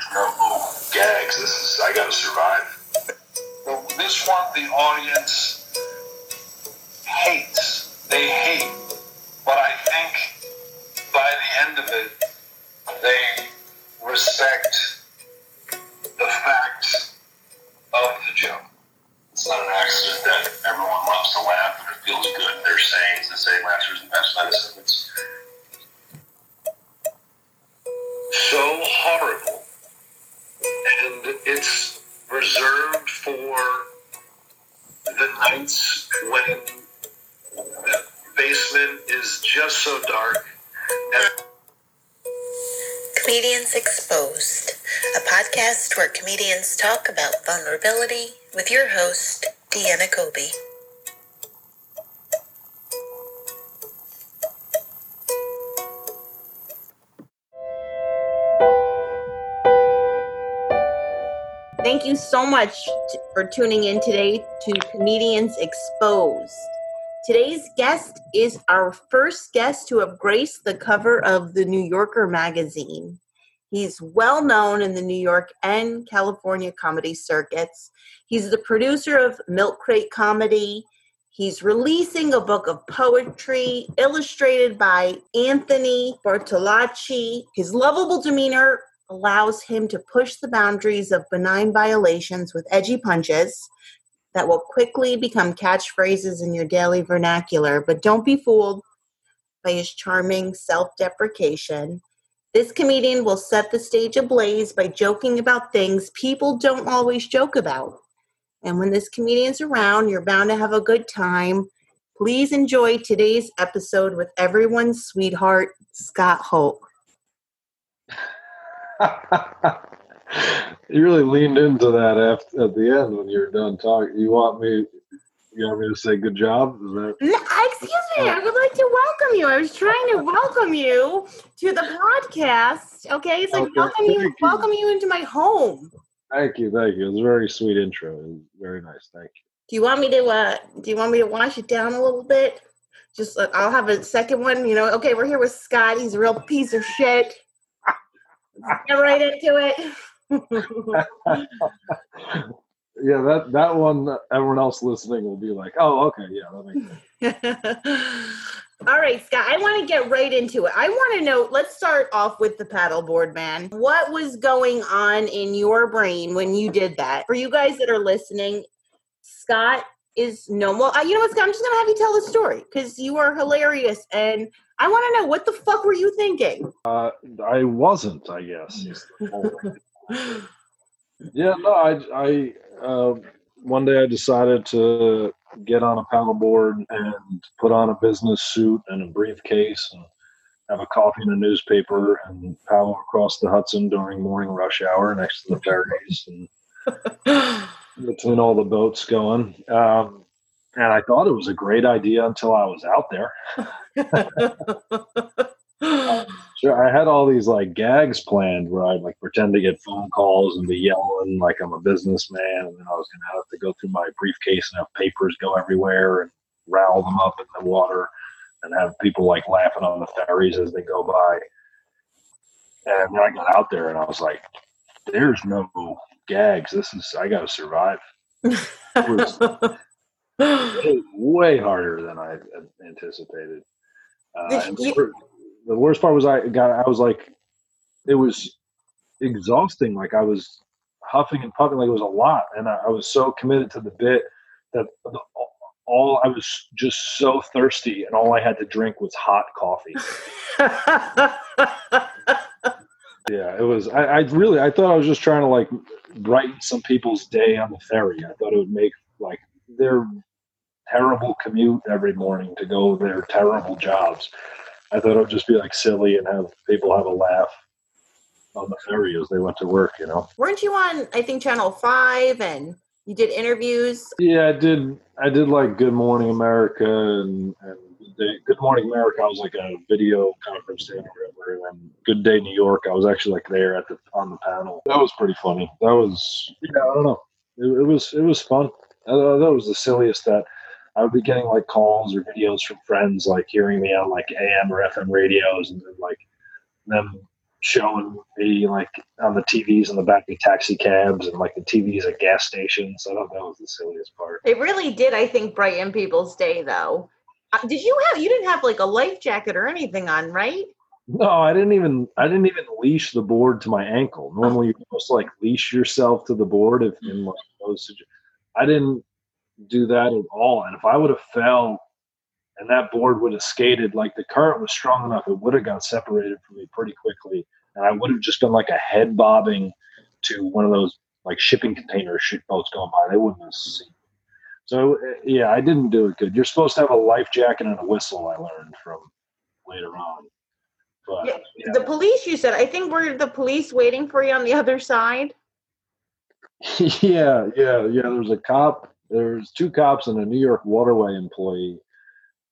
There's no gags. This is I gotta survive. This one the audience hates. They hate. But I think by the end of it, they respect where comedians talk about vulnerability with your host, Deanna Kobe. Thank you so much for tuning in today to Comedians Exposed. Today's guest is our first guest to have graced the cover of the New Yorker magazine. He's well known in the New York and California comedy circuits. He's the producer of Milk Crate Comedy. He's releasing a book of poetry illustrated by Anthony Bartolacci. His lovable demeanor allows him to push the boundaries of benign violations with edgy punches that will quickly become catchphrases in your daily vernacular. But don't be fooled by his charming self deprecation. This comedian will set the stage ablaze by joking about things people don't always joke about. And when this comedian's around, you're bound to have a good time. Please enjoy today's episode with everyone's sweetheart, Scott Holt. you really leaned into that after, at the end when you're done talking. You want me? You want me to say good job? Is that No, excuse me, I would like to welcome you. I was trying to welcome you to the podcast. Okay, it's like Okay, welcome you, you. welcome you into my home. Thank you, thank you. It was a very sweet intro. It was very nice. Thank you. Do you want me to? uh Do you want me to wash it down a little bit? Just, uh, I'll have a second one. You know, okay, we're here with Scott. He's a real piece of shit. Let's get right into it. yeah, that that one. Everyone else listening will be like, "Oh, okay, yeah, that makes sense." All right, Scott, I want to get right into it. I want to know, let's start off with the paddleboard, man. What was going on in your brain when you did that? For you guys that are listening, Scott is no well, uh, you know what, Scott? I'm just going to have you tell the story because you are hilarious. And I want to know, what the fuck were you thinking? Uh, I wasn't, I guess. is the whole- yeah, no, I, I, uh, one day I decided to get on a paddleboard and put on a business suit and a briefcase and have a coffee and a newspaper and paddle across the Hudson during morning rush hour next to the ferries and between all the boats going. Um, and I thought it was a great idea until I was out there. Sure, I had all these like gags planned where I'd like pretend to get phone calls and be yelling like I'm a businessman, and then I was gonna have to go through my briefcase and have papers go everywhere and rattle them up in the water, and have people like laughing on the ferries as they go by. And then I got out there and I was like, "There's no gags. This is I got to survive." It was, it was way harder than I anticipated. Uh, you- the, worst part was I got I was like, it was exhausting. Like I was huffing and puffing, like it was a lot, and I, I was so committed to the bit that the, all I was just so thirsty, and all I had to drink was hot coffee. Yeah, it was. I, I really, I thought I was just trying to like brighten some people's day on the ferry. I thought it would make like their terrible commute every morning to go their terrible jobs. I thought it would just be like silly and have people have a laugh on the ferry as they went to work. You know. Weren't you on, I think, Channel 5 and you did interviews? Yeah, I did. I did like Good Morning America and, and Good, Day, Good Morning America. I was like a video conference thing or whatever. And then Good Day New York. I was actually like there at the on the panel. That was pretty funny. That was yeah. I don't know. It, it was it was fun. I thought that was the silliest that I would be getting like calls or videos from friends like hearing me on like AM or FM radios and then like them showing me like on the TVs in the back of taxi cabs and like the TVs at gas stations. I thought that was the silliest part. It really did, I think, brighten people's day, though. Uh, did you have? You didn't have like a life jacket or anything on, right? No, I didn't even I didn't even leash the board to my ankle. Normally you're supposed to like leash yourself to the board if in like those I didn't do that at all. And if I would have fell and that board would have skated, like the current was strong enough, it would have got separated from me pretty quickly. And I would have just been like a head bobbing to one of those like shipping container ship boats going by. They wouldn't have seen. me. So uh, yeah, I didn't do it good. You're supposed to have a life jacket and a whistle. I learned from later on. But Yeah, yeah. The police, you said. I think were the police waiting for you on the other side. yeah, yeah, yeah. There was a cop. There was two cops and a New York Waterway employee.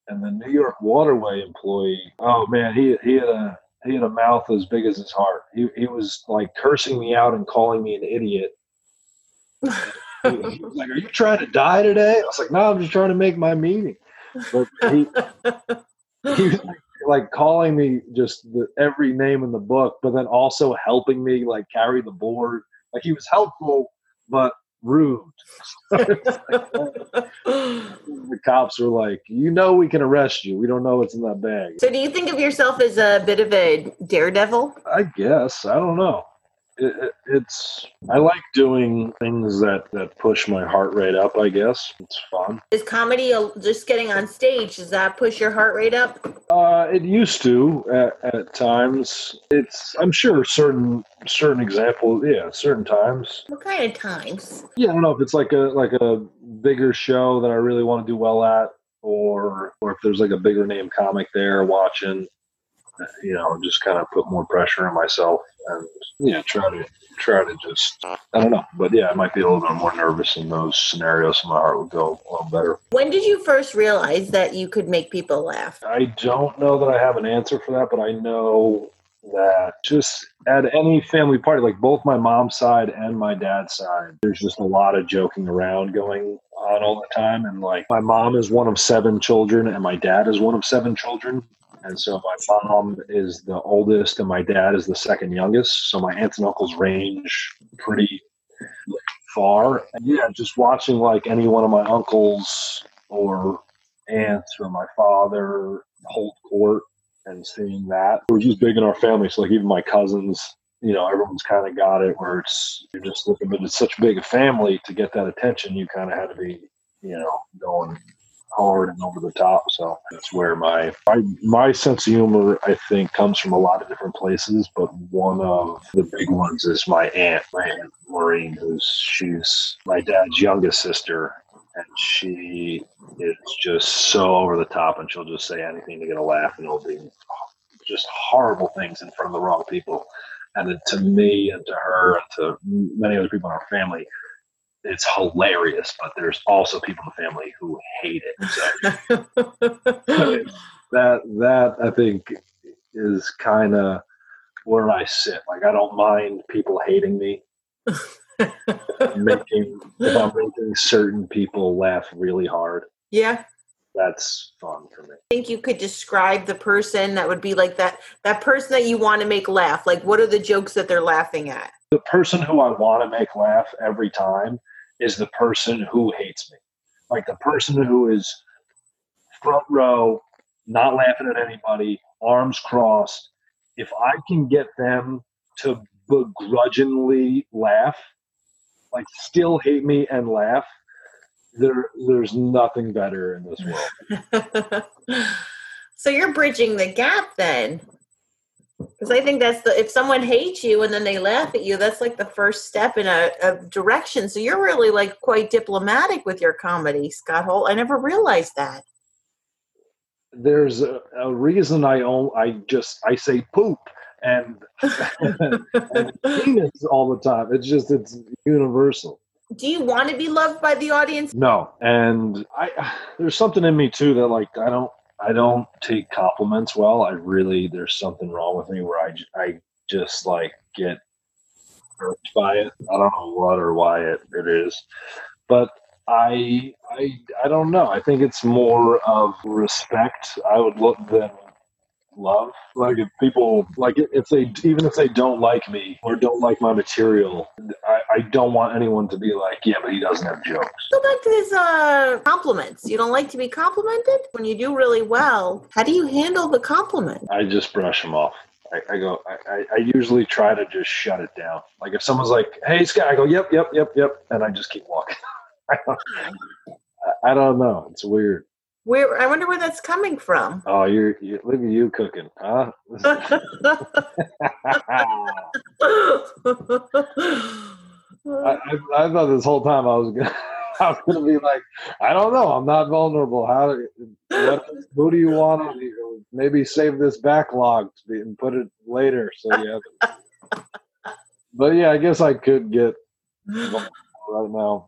And the New York Waterway employee, oh man, he he had a he had a mouth as big as his heart. He he was like cursing me out and calling me an idiot. he, he was like, "Are you trying to die today?" I was like, "No, I'm just trying to make my meeting." But he he was like, like calling me just the, every name in the book, but then also helping me like carry the board. Like he was helpful, but rude. the cops were like, "You know, we can arrest you. We don't know what's in that bag." so, do you think of yourself as a bit of a daredevil? I guess I don't know. It, it, it's I like doing things that that push my heart rate up. I guess it's fun. Is comedy just getting on stage? Does that push your heart rate up? Uh, it used to at, at times. It's I'm sure certain certain examples. Yeah, certain times. What kind of times? Yeah, I don't know if it's like a like a bigger show that I really want to do well at, or or if there's like a bigger name comic there watching. You know, just kind of put more pressure on myself and yeah, try to try to just I don't know, but yeah, I might be a little bit more nervous in those scenarios, so my heart would go a little better. When did you first realize that you could make people laugh? I don't know that I have an answer for that, but I know that just at any family party, like both my mom's side and my dad's side, there's just a lot of joking around going on all the time. And like my mom is one of seven children, and my dad is one of seven children. And so my mom is the oldest, and my dad is the second youngest. So my aunts and uncles range pretty far. And yeah, just watching like any one of my uncles or aunts or my father hold court and seeing that. We're just big in our family. So like even my cousins, you know, everyone's kind of got it where it's you're just looking, but it's such big a family to get that attention. You kind of had to be, you know, going hard and over the top. So that's where my my sense of humor, I think, comes from a lot of different places. But one of the big ones is my aunt, my aunt Maureen, who's she's my dad's youngest sister, and she is just so over the top, and she'll just say anything to get a laugh, and it'll be just horrible things in front of the wrong people. And to me and to her and to many other people in our family, it's hilarious. But there's also people in the family who hate it. So that that I think is kind of where I sit. Like I don't mind people hating me. making if I'm making certain people laugh really hard, yeah. That's fun for me. I think you could describe the person that would be like that that person that you want to make laugh. Like what are the jokes that they're laughing at? The person who I want to make laugh every time is the person who hates me. Like the person who is front row, not laughing at anybody, arms crossed. If I can get them to begrudgingly laugh, like still hate me and laugh, there there's nothing better in this world. so you're bridging the gap then. Because I think that's the if someone hates you and then they laugh at you, that's like the first step in a, a direction. So you're really like quite diplomatic with your comedy, Scott Holt. I never realized that. There's a, a reason I own I just I say poop and, and penis all the time. It's just it's universal. Do you want to be loved by the audience? No, and I there's something in me too that like I don't I don't take compliments well. I really there's something wrong with me where I I just like get irked by it. I don't know what or why it, it is, but I I I don't know. I think it's more of respect. I would look than love. Like if people like if they even if they don't like me or don't like my material, I, I don't want anyone to be like, yeah, but he doesn't have jokes. Go back to this uh, compliments. You don't like to be complimented when you do really well. How do you handle the compliment? I just brush them off. I, I go. I, I- usually try to just shut it down. Like if someone's like, "Hey, Scott," I go, "Yep, yep, yep, yep," and I just keep walking. I don't, I- I don't know. It's weird. Where I wonder where that's coming from. Oh, you're, you look at you cooking, huh? I, I, I thought this whole time I was gonna, I was gonna be like, I don't know, I'm not vulnerable. How? What, who do you want to maybe save this backlog to be, and put it later? So yeah. But yeah, I guess I could get right now.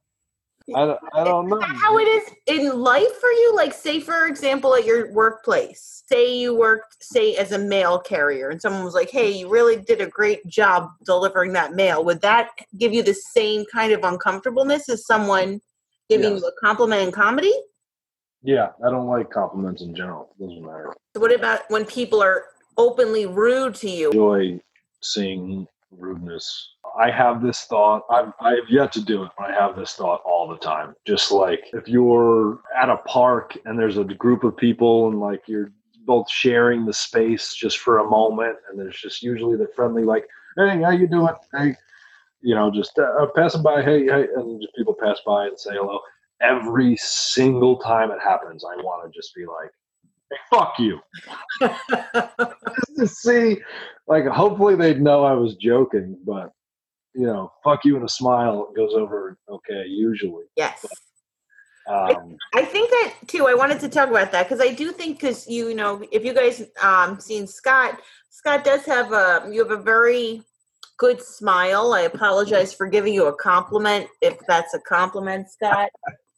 I, don't- I don't know. Is that how it is in life for you? Like, say, for example, at your workplace, say you worked, say, as a mail carrier, and someone was like, hey, you really did a great job delivering that mail. Would that give you the same kind of uncomfortableness as someone giving Yes. you a compliment in comedy? Yeah, I don't like compliments in general. It doesn't matter. So what about when people are openly rude to you? enjoy seeing rudeness. I have this thought. I've, I've yet to do it, but I have this thought all the time. Just like if you're at a park and there's a group of people and like you're both sharing the space just for a moment, and there's just usually the friendly like, "Hey, how you doing? Hey." You know, just uh, passing by, hey, hey, and just people pass by and say hello. Every single time it happens, I want to just be like, "Hey, fuck you!" to see like hopefully they'd know I was joking, but you know, fuck you and a smile goes over okay usually. yes. Um, I think that too. I wanted to talk about that because I do think because you know if you guys um seen Scott, Scott does have a you have a very good smile. I apologize for giving you a compliment if that's a compliment, Scott.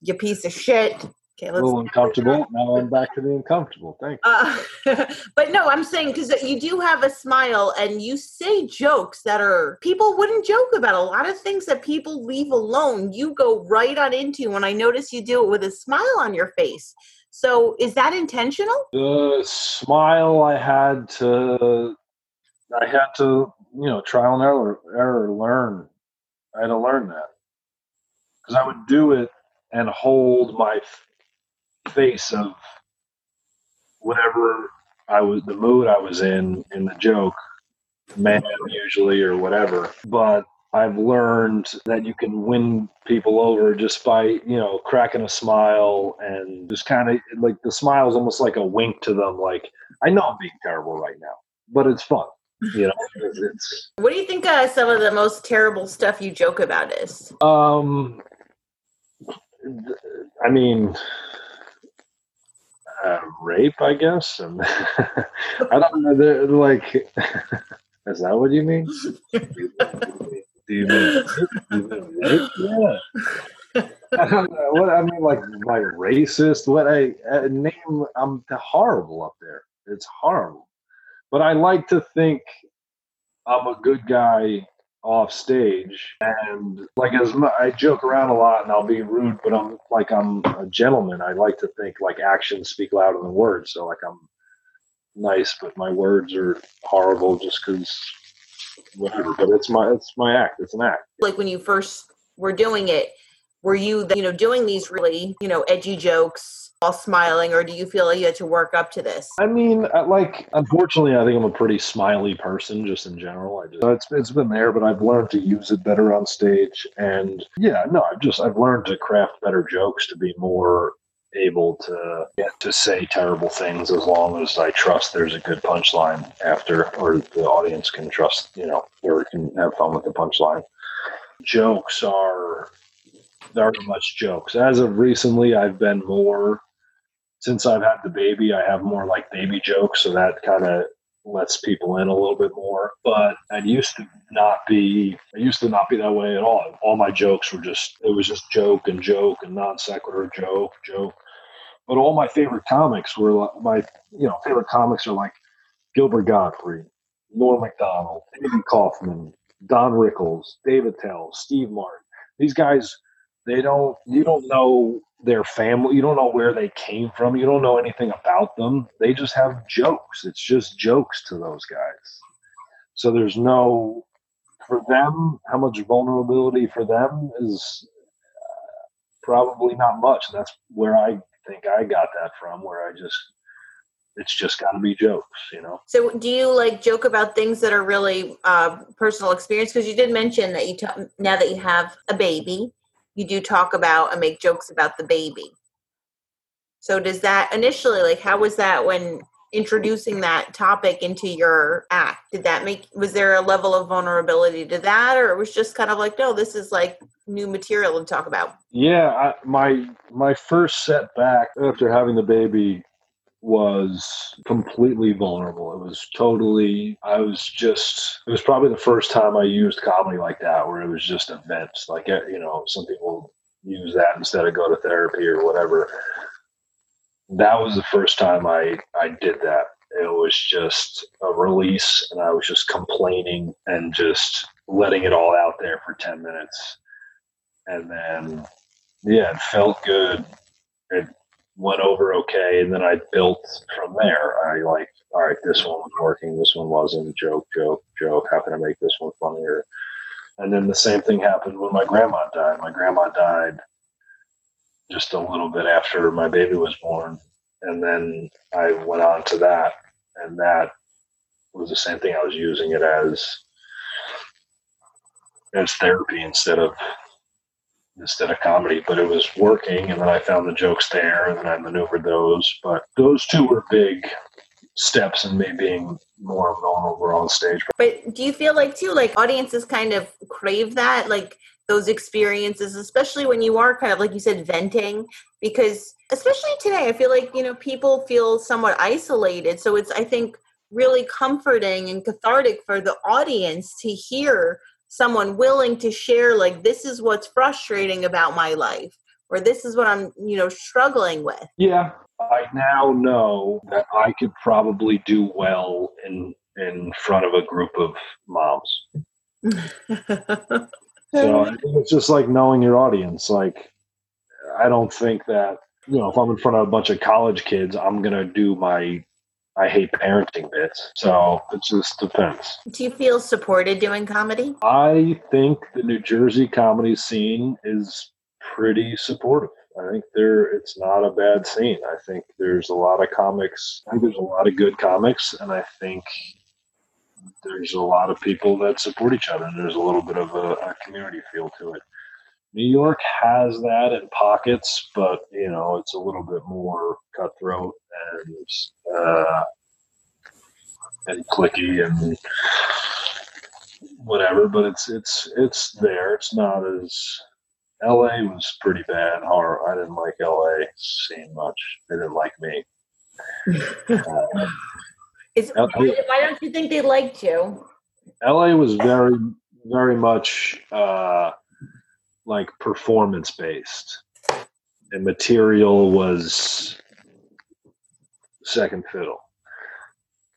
You piece of shit. Okay, a let's. little uncomfortable. Now I'm back to the uncomfortable. Thank you. Uh, but no, I'm saying because you do have a smile and you say jokes that are people wouldn't joke about. A lot of things that people leave alone, you go right on into. And I notice you do it with a smile on your face. So is that intentional? The smile I had to, I had to, you know, trial and error, error learn. I had to learn that because I would do it and hold my face of whatever I was, the mood I was in in the joke, man usually or whatever. But I've learned that you can win people over just by you know cracking a smile and just kind of like the smile is almost like a wink to them, like I know I'm being terrible right now, but it's fun. You know, it's, it's What do you think uh, some of the most terrible stuff you joke about is? Um, I mean, uh, rape, I guess, and I don't know. Like, is that what you mean? Do you mean, do you mean rape? Yeah. I don't know. What I mean, like, like racist. What I uh, name? I'm horrible up there. It's horrible. But I like to think I'm a good guy off stage. And like as mu- I joke around a lot and I'll be rude but I'm like I'm a gentleman. I like to think like actions speak louder than words. So like I'm nice but my words are horrible just because whatever. But it's my it's my act. It's an act. Like when you first were doing it, were you you know doing these really you know edgy jokes while smiling, or do you feel like you had to work up to this? I mean, uh, like, unfortunately, I think I'm a pretty smiley person, just in general. I just, it's it's been there, but I've learned to use it better on stage. And yeah, no, I've just I've learned to craft better jokes to be more able to get to say terrible things as long as I trust there's a good punchline after, or the audience can trust, you know, or can have fun with the punchline. Jokes are there aren't much jokes. As of recently, I've been more since I've had the baby, I have more like baby jokes, so that kind of lets people in a little bit more. But I used to not be. I used to not be that way at all. All my jokes were just. It was just joke and joke and non sequitur joke joke. But all my favorite comics were like, my. You know, favorite comics are like Gilbert Gottfried, Norm Macdonald, David Kaufman, Don Rickles, Dave Attell, Steve Martin. These guys, they don't. You don't know their family. You don't know where they came from. You don't know anything about them. They just have jokes. It's just jokes to those guys. So there's no for them. How much vulnerability for them is uh, probably not much. That's where I think I got that from. Where I just it's just got to be jokes, you know. So, do you like joke about things that are really uh, personal experience? Because you did mention that you ta- now that you have a baby, you do talk about and make jokes about the baby. So, does that initially, like, how was that when introducing that topic into your act? Did that make was there a level of vulnerability to that, or it was just kind of like, no, this is like new material to talk about? Yeah, I, my my first setback after having the baby was completely vulnerable. It was totally, I was just, it was probably the first time I used comedy like that, where it was just events. Like, eh, you know, some people use that instead of go to therapy or whatever. That was the first time I, I did that. It was just a release, and I was just complaining and just letting it all out there for 10 minutes. And then, yeah, it felt good. It went over okay, and then I built from there. I like, all right, this one was working, this one wasn't. Joke, joke, joke. How can I make this one funnier? And then the same thing happened when my grandma died. My grandma died just a little bit after my baby was born, and then I went on to that, and that was the same thing. I was using it as as therapy instead of instead of comedy, but it was working. And then I found the jokes there and then I maneuvered those. But those two were big steps in me being more vulnerable on stage. But do you feel like, too, like audiences kind of crave that? Like, those experiences, especially when you are kind of like you said, venting, because especially today, I feel like you know people feel somewhat isolated. So it's I think really comforting and cathartic for the audience to hear someone willing to share like this is what's frustrating about my life or this is what i'm you know struggling with. Yeah. I now know that i could probably do well in in front of a group of moms. So it's just like knowing your audience. Like i don't think that you know if i'm in front of a bunch of college kids i'm gonna do my I hate parenting bits. So it just depends. Do you feel supported doing comedy? I think the New Jersey comedy scene is pretty supportive. I think there it's not a bad scene. I think there's a lot of comics. I think there's a lot of good comics, and I think there's a lot of people that support each other. And there's a little bit of a, a community feel to it. New York has that in pockets, but you know it's a little bit more cutthroat and uh, and cliquey and whatever. But it's it's it's there. It's not as L.A. was pretty bad. Horror. I didn't like L.A. scene much. They didn't like me. uh, Is, why don't you think they liked you? L.A. was very very much. Uh, like performance based and material was second fiddle.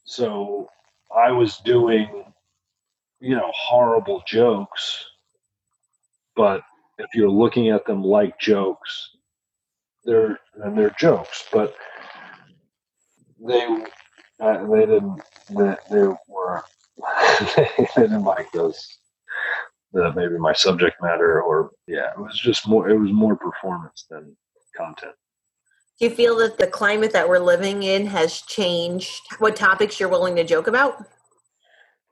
So i was doing you know horrible jokes but if you're looking at them like jokes they're and they're jokes but they uh, they didn't they, they were they didn't like those the maybe my subject matter or yeah it was just more it was more performance than content. Do you feel that the climate that we're living in has changed what topics you're willing to joke about?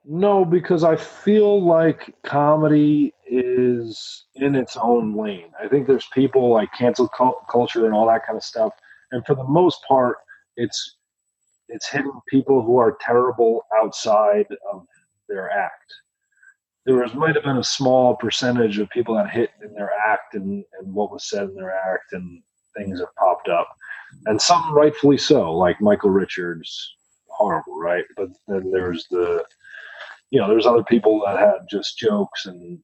No because i feel like comedy is in its own lane. I think there's people like cancel culture and all that kind of stuff. And for the most part it's it's hitting people who are terrible outside of their act there was might have been a small percentage of people that hit in their act and, and what was said in their act and things have popped up. And some rightfully so like michael richards horrible right? But then there's the you know there's other people that had just jokes and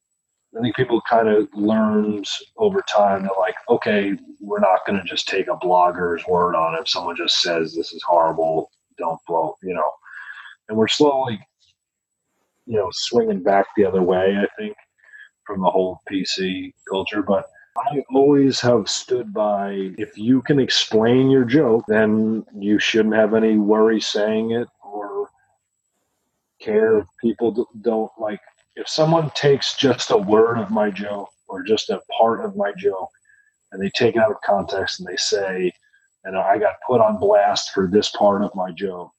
i think people kind of learns over time that like okay we're not going to just take a blogger's word on it if someone just says this is horrible don't blow you know? And we're slowly you know swinging back the other way. I think from the whole PC culture, but I always have stood by if you can explain your joke, then you shouldn't have any worry saying it or care if people don't like. If someone takes just a word of my joke or just a part of my joke and they take it out of context and they say, and I got put on blast for this part of my joke,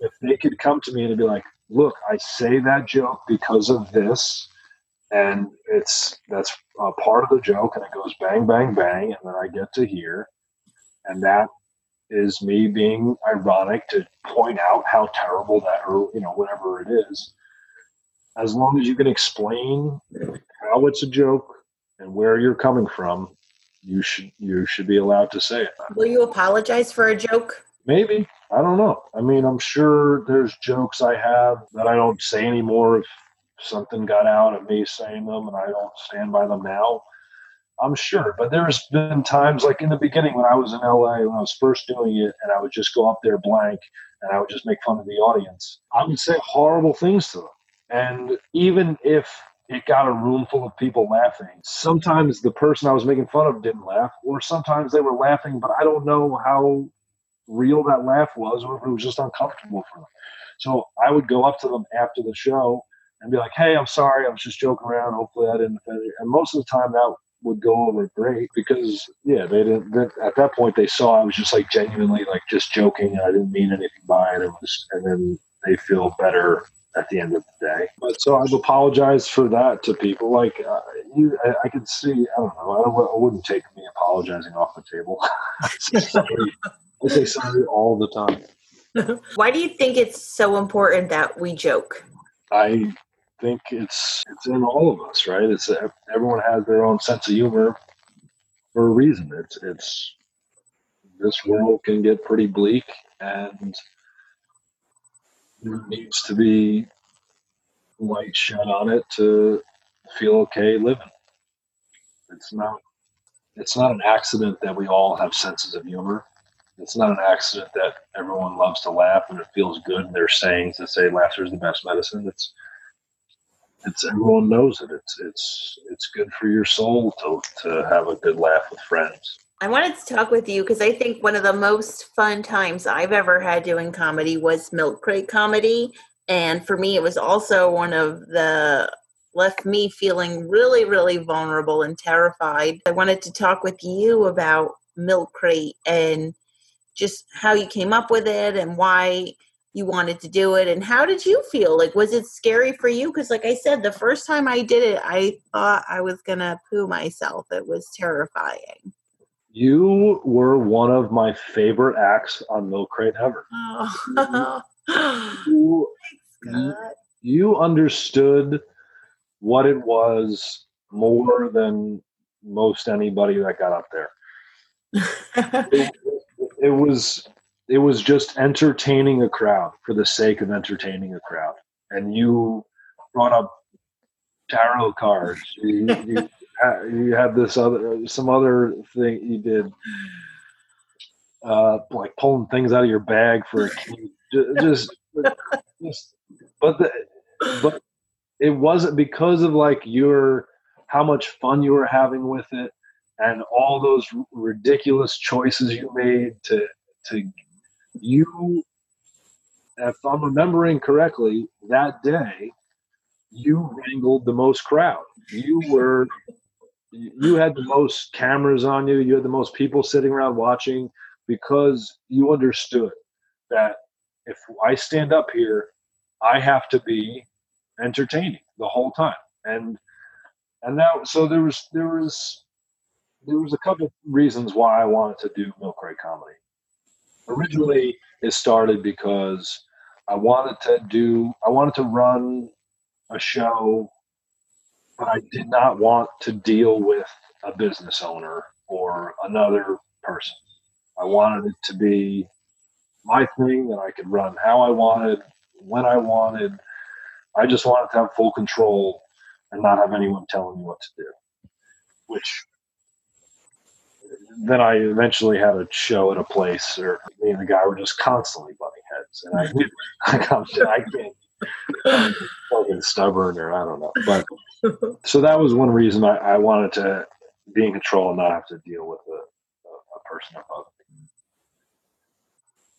if they could come to me and be like, look, I say that joke because of this and it's that's a part of the joke and it goes bang bang bang and then i get to hear and that is me being ironic to point out how terrible that or you know whatever it is. As long as you can explain how it's a joke and where you're coming from you should you should be allowed to say it. Will you apologize for a joke? Maybe i don't know i mean i'm sure there's jokes i have that i don't say anymore if something got out of me saying them and I don't stand by them now. I'm sure, but there's been times like in the beginning when I was in LA when I was first doing it and I would just go up there blank and I would just make fun of the audience. I would say horrible things to them. And even if it got a room full of people laughing, sometimes the person I was making fun of didn't laugh, or sometimes they were laughing, but I don't know how real that laugh was or if it was just uncomfortable for them. So I would go up to them after the show and be like, "Hey, I'm sorry, I was just joking around. Hopefully, I didn't offend you." And most of the time, that would go over great because yeah, they didn't. They, at that point, they saw I was just like genuinely like just joking. And I didn't mean anything by it. It was, and then they feel better at the end of the day. But so I've apologized for that to people. Like uh, you, I, I could see. I don't know. I, I wouldn't take me apologizing off the table. I say sorry. I say sorry all the time. Why do you think it's so important that we joke? I think it's it's in all of us, right? It's everyone has their own sense of humor for a reason. It's it's this world can get pretty bleak, and there needs to be light shed on it to feel okay living. It's not it's not an accident that we all have senses of humor. It's not an accident that everyone loves to laugh and it feels good. And there's sayings that say laughter is the best medicine. It's it's everyone knows it. It's it's it's good for your soul to to have a good laugh with friends. I wanted to talk with you because I think one of the most fun times I've ever had doing comedy was Milk Crate comedy, and for me, it was also one of the left me feeling really, really vulnerable and terrified. I wanted to talk with you about Milk Crate and just how you came up with it and why you wanted to do it and how did you feel? Like was it scary for you? Because like i said the first time i did it i thought i was gonna poo myself. It was terrifying. You were one of my favorite acts on milk crate ever. Oh. you, you understood what it was more than most anybody that got up there. It, it was it was just entertaining a crowd for the sake of entertaining a crowd. And you brought up tarot cards. You, you, you had this other some other thing you did, uh, like pulling things out of your bag for a key. Just, just, but the, but it wasn't because of like your how much fun you were having with it and all those ridiculous choices you made to to you, if I'm remembering correctly, that day you wrangled the most crowd. You were, you had the most cameras on you. You had the most people sitting around watching because you understood that if I stand up here, I have to be entertaining the whole time. And and now, so there was there was there was a couple reasons why I wanted to do Milk Crate comedy originally it started because I wanted to do I wanted to run a show, but I did not want to deal with a business owner or another person. I wanted it to be my thing that I could run how I wanted, when I wanted. I just wanted to have full control and not have anyone telling me what to do. Which then I eventually had a show at a place, or me and the guy were just constantly butting heads, and I I, I can't. I'm fucking stubborn, or I don't know, but so that was one reason I, I wanted to be in control and not have to deal with a, a, a person above me.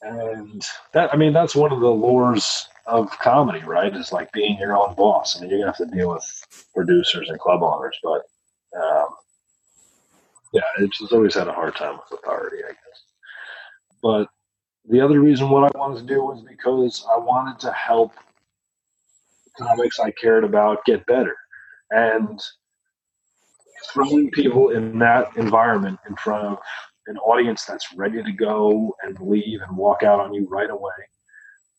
And that, I mean, that's one of the lures of comedy, right? Is like being your own boss. I mean, you're gonna have to deal with producers and club owners, but um, yeah, it's just always had a hard time with authority, I guess. But the other reason what I wanted to do was because I wanted to help comics I cared about get better. And throwing people in that environment in front of an audience that's ready to go and leave and walk out on you right away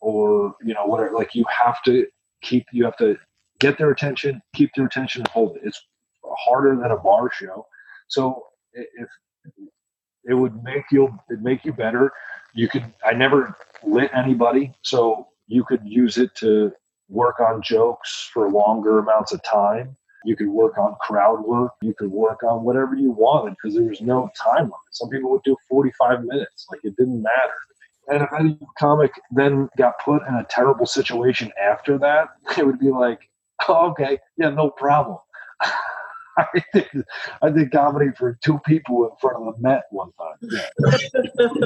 or you know whatever like you have to keep you have to get their attention keep their attention and hold it it's harder than a bar show so if it would make you it make you better you could i never lit anybody so you could use it to work on jokes for longer amounts of time you could work on crowd work. You could work on whatever you wanted because there was no time limit. Some people would do 45 minutes. Like it didn't matter. And if any comic then got put in a terrible situation after that, it would be like, oh, okay, yeah, no problem. I did, I did comedy for two people in front of the Met one time.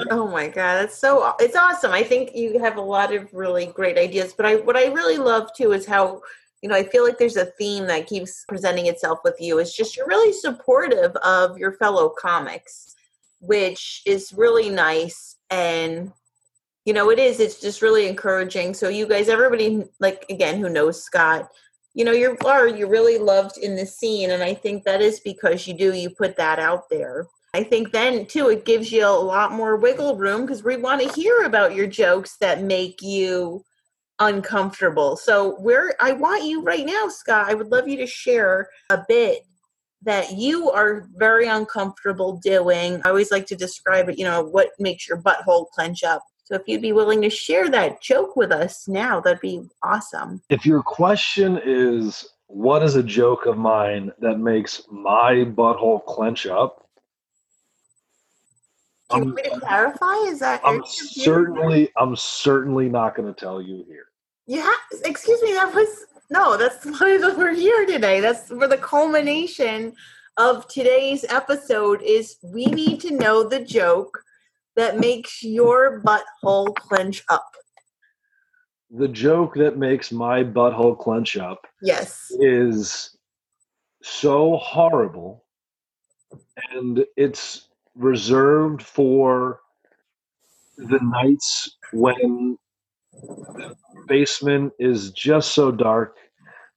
Oh my god, that's so it's awesome. I think you have a lot of really great ideas. But I what I really love too is how you know, I feel like there's a theme that keeps presenting itself with you. It's just you're really supportive of your fellow comics, which is really nice. And, you know, it is, it's just really encouraging. So, you guys, everybody, like, again, who knows Scott, you know, you are, you're really loved in the scene. And I think that is because you do, you put that out there. I think then too, it gives you a lot more wiggle room because we want to hear about your jokes that make you uncomfortable. So where I want you right now, Scott, I would love you to share a bit that you are very uncomfortable doing. I always like to describe it, you know, what makes your butthole clench up. So if you'd be willing to share that joke with us now, that'd be awesome. If your question is what is a joke of mine that makes my butthole clench up? Do you want me to clarify? Is that I'm certainly I'm certainly not going to tell you here. Yeah, excuse me. That was no. That's why we're here today. That's where the culmination of today's episode is. We need to know the joke that makes your butthole clench up. The joke that makes my butthole clench up. Yes. Is so horrible, and it's reserved for the nights when the basement is just so dark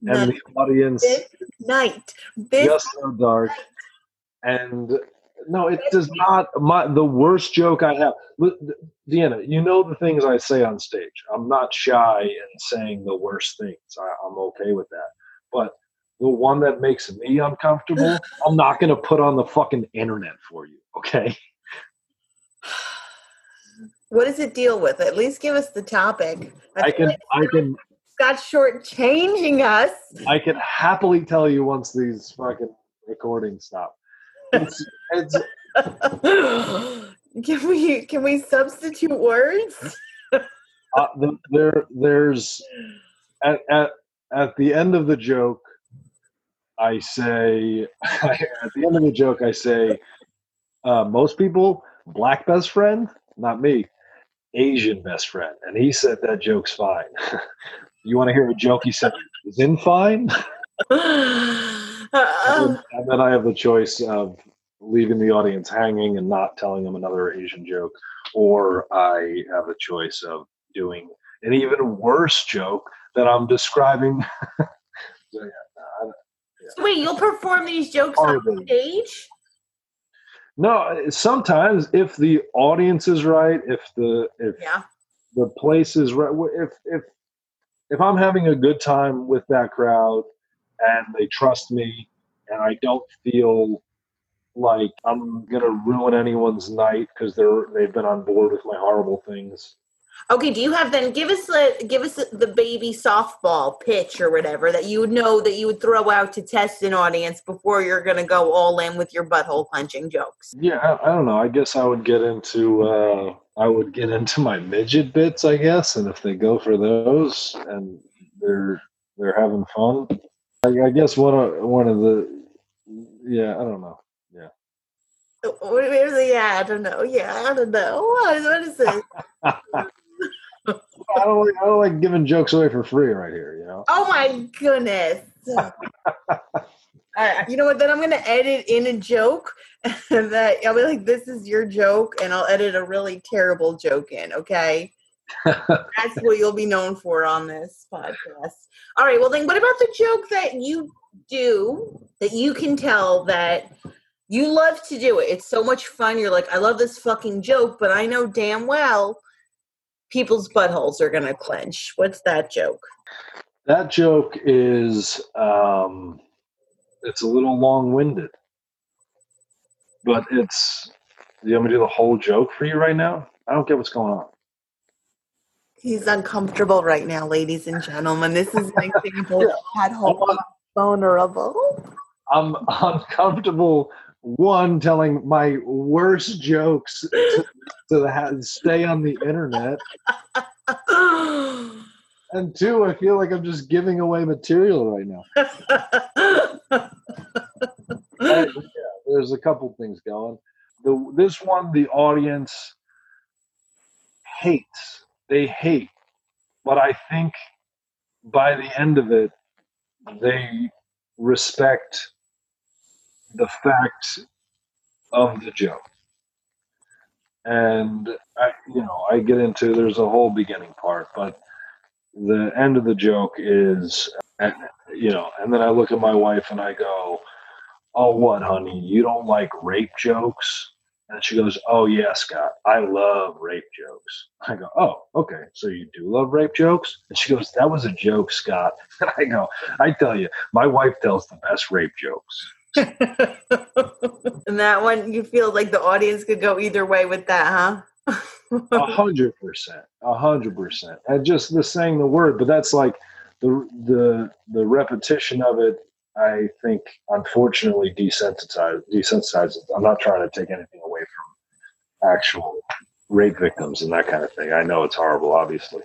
and the audience night this just so dark and no it does not my the worst joke i have deanna you know the things i say on stage i'm not shy in saying the worst things I, i'm okay with that but the one that makes me uncomfortable i'm not going to put on the fucking internet for you okay what does it deal with? At least give us the topic. I, I can. I can. Got shortchanging us. I can happily tell you once these fucking recordings stop. It's, it's, can we can we substitute words? uh, the, there there's at, at at the end of the joke, I say at the end of the joke I say uh, most people black best friend, not me. Asian best friend, and he said that joke's fine. you want to hear a joke? He said is in fine. And, then, and then I have the choice of leaving the audience hanging and not telling them another Asian joke, or I have a choice of doing an even worse joke that I'm describing. so, yeah, yeah. Wait, you'll perform these jokes on stage? No, sometimes if the audience is right, if the if yeah. the place is right, if if if I'm having a good time with that crowd and they trust me and I don't feel like I'm gonna ruin anyone's night because they're they've been on board with my horrible things, Okay, do you have then give us the give us the baby softball pitch or whatever that you would know that you would throw out to test an audience before you're going to go all in with your butthole clenching jokes? Yeah, I, I, don't know. I guess I would get into uh, I would get into my midget bits, I guess, and if they go for those and they're they're having fun, I, I guess one of one of the yeah, I don't know. Where's the yeah? I don't know. Yeah, I don't know. What, what is it? I don't like I don't like giving jokes away for free right here, you know. Oh my goodness. Uh, you know what? Then I'm gonna edit in a joke that I'll be like, "This is your joke," and I'll edit a really terrible joke in. Okay, that's what you'll be known for on this podcast. All right. Well, then, what about the joke that you do that you can tell that you love to do it? It's so much fun. You're like, I love this fucking joke, but I know damn well people's buttholes are gonna clench. What's that joke? That joke is um it's a little long winded. But it's you want me to do the whole joke for you right now? I don't get what's going on. He's uncomfortable right now, ladies and gentlemen. This is an example of that whole vulnerable. I'm uncomfortable. One, telling my worst jokes to, to the, stay on the internet, and two, I feel like I'm just giving away material right now. Yeah, there's a couple things going. The this one, the audience hates. They hate, but I think by the end of it, they respect the fact of the joke. And I, you know, I get into there's a whole beginning part, but the end of the joke is, you know, and then I look at my wife and I go, "Oh, what, honey? You don't like rape jokes?" And she goes, "Oh yeah, Scott, I love rape jokes." I go, "Oh, okay, so you do love rape jokes?" And she goes, "That was a joke, Scott." And I go, "I tell you, my wife tells the best rape jokes." and that one, you feel like the audience could go either way with that, huh? A hundred percent, a hundred percent, and just the saying the word, but that's like the the the repetition of it. I think, unfortunately, desensitized. Desensitized. I'm not trying to take anything actual rape victims and that kind of thing. I know it's horrible, obviously.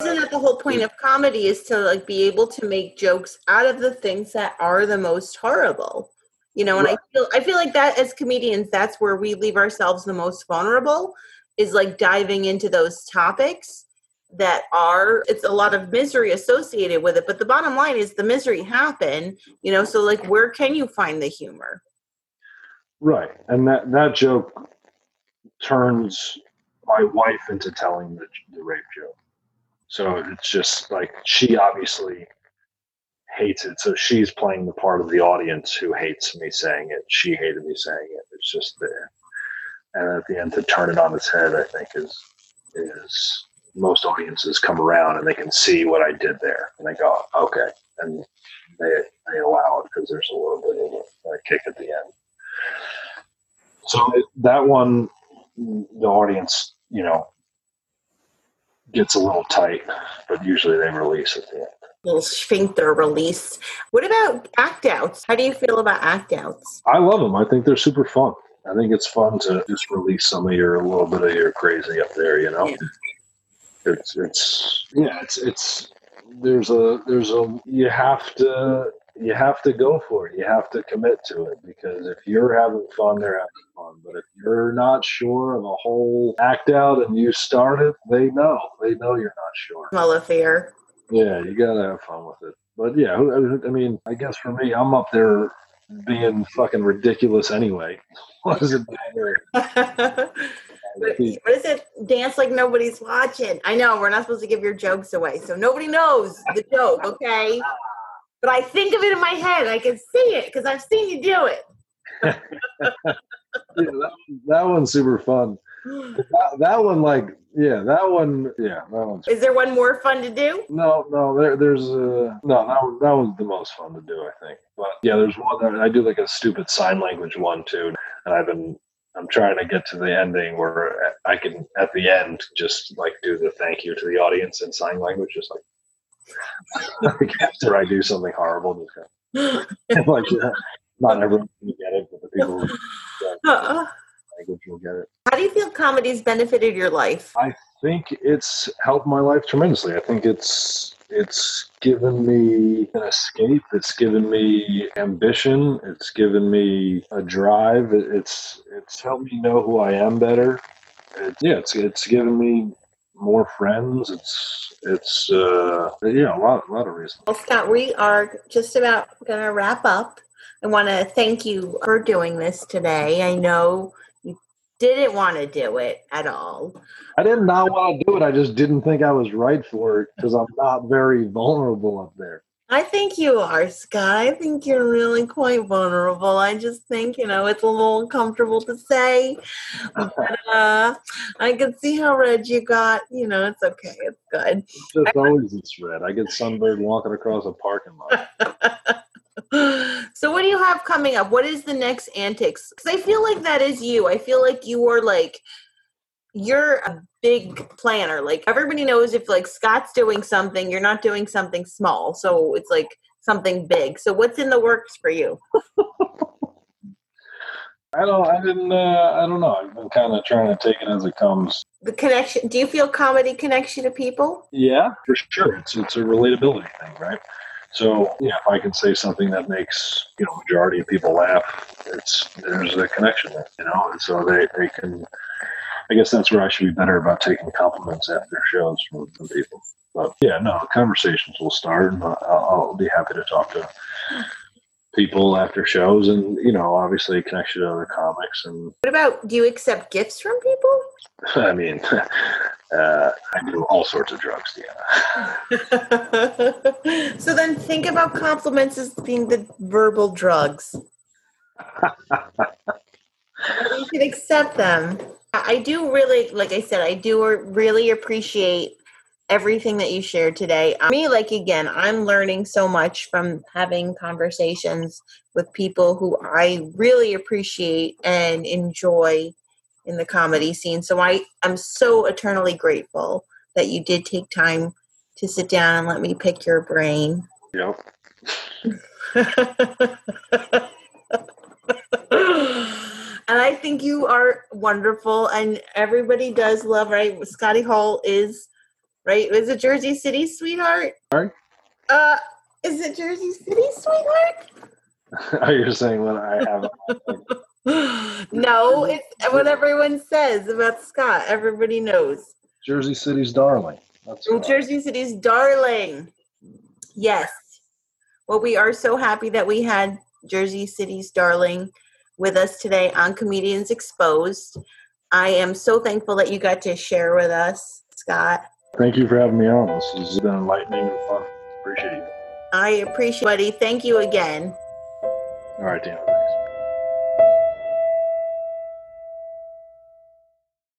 Isn't that the whole point of comedy is to like be able to make jokes out of the things that are the most horrible? You know, and I feel I feel like that as comedians, that's where we leave ourselves the most vulnerable is like diving into those topics that are it's a lot of misery associated with it but the bottom line is the misery happened you know so like where can you find the humor Right, and that that joke turns my wife into telling the, the rape joke. So it's just like she obviously hates it, so she's playing the part of the audience who hates me saying it. She hated me saying it. It's just there, and at the end to turn it on its head, I think is is most audiences come around and they can see what I did there, and they go, okay, and they they allow it because there's a little bit of a, a kick at the end. So that one, the audience, you know, gets a little tight, but usually they release at the end. little sphincter release what about act outs how do you feel about act outs I love them. I think they're super fun. I think it's fun to just release some of your a little bit of your crazy up there. You know, Yeah. it's it's yeah, it's it's there's a there's a you have to you have to go for it. You have to commit to it because if you're having fun, they're having fun. But if you're not sure of a whole act out and you start it, they know they know you're not sure. small affair Yeah, you gotta have fun with it. But yeah, I mean, I guess for me, I'm up there being fucking ridiculous anyway. What does it matter? what is it dance like nobody's watching i know we're not supposed to give your jokes away so nobody knows the joke okay but i think of it in my head i can see it because i've seen you do it Yeah, that, that one's super fun. That, that one, like, yeah, that one, yeah, that one's. is there one more fun to do No, no, there, there's uh, no, that one, that one's the most fun to do, I think. But yeah, there's one that I do like a stupid sign language one too, and I've been, I'm trying to get to the ending where I can at the end just like do the thank you to the audience in sign language, just like, like after I do something horrible, just go, like yeah, not everyone can get it, but the people. Uh, language will get it. How do you feel comedy's benefited your life? I think it's helped my life tremendously. I think it's it's given me an escape. It's given me ambition. It's given me a drive. It's it's helped me know who I am better. It, yeah, it's it's given me more friends. It's it's uh, yeah, a lot a lot of reasons. Well, Scott, we are just about going to wrap up. I want to thank you for doing this today. I know you didn't want to do it at all. I did not want to do it. I just didn't think I was right for it because I'm not very vulnerable up there. I think you are, Scott. I think you're really quite vulnerable. I just think, you know, it's a little uncomfortable to say. But uh, I can see how red you got. You know, it's okay. It's good. It's just always this red. I get sunburned walking across a parking lot. so what do you have coming up? What is the next antics? Because I feel like that is you. I feel like you are like you're a big planner. Like everybody knows if like Scott's doing something, you're not doing something small. So it's like something big. So what's in the works for you? I don't. I didn't. Uh, I don't know. I've been kind of trying to take it as it comes. The connection. Do you feel comedy connection to people? Yeah, for sure. It's it's a relatability thing, right? So yeah, if I can say something that makes you know majority of people laugh, it's there's a connection there, you know, and so they they can. I guess that's where I should be better about taking compliments after shows from, from people. But yeah, no, conversations will start, and I'll, I'll be happy to talk to people after shows, and you know, obviously connection to other comics, and What about do you accept gifts from people? I mean, uh, I do all sorts of drugs, yeah. so then think about compliments as being the verbal drugs. you can accept them. I do really, like I said, I do really appreciate everything that you shared today. Me, like again, I'm learning so much from having conversations with people who I really appreciate and enjoy in the comedy scene. So I, I'm so eternally grateful that you did take time to sit down and let me pick your brain. Yep. and I think you are wonderful, and everybody does love. Right, Scotty Holt is right. Is it Jersey City, sweetheart? Sorry. Uh, is it Jersey City, sweetheart? Are you saying what I have? no, it's what everyone says about Scott. Everybody knows. Jersey City's darling. That's Jersey City's darling. Yes. Well, we are so happy that we had Jersey City's darling with us today on Comedians Exposed. I am so thankful that you got to share with us, Scott. Thank you for having me on. This has been enlightening and fun. Appreciate it. I appreciate it, buddy. Thank you again. All right, Dan.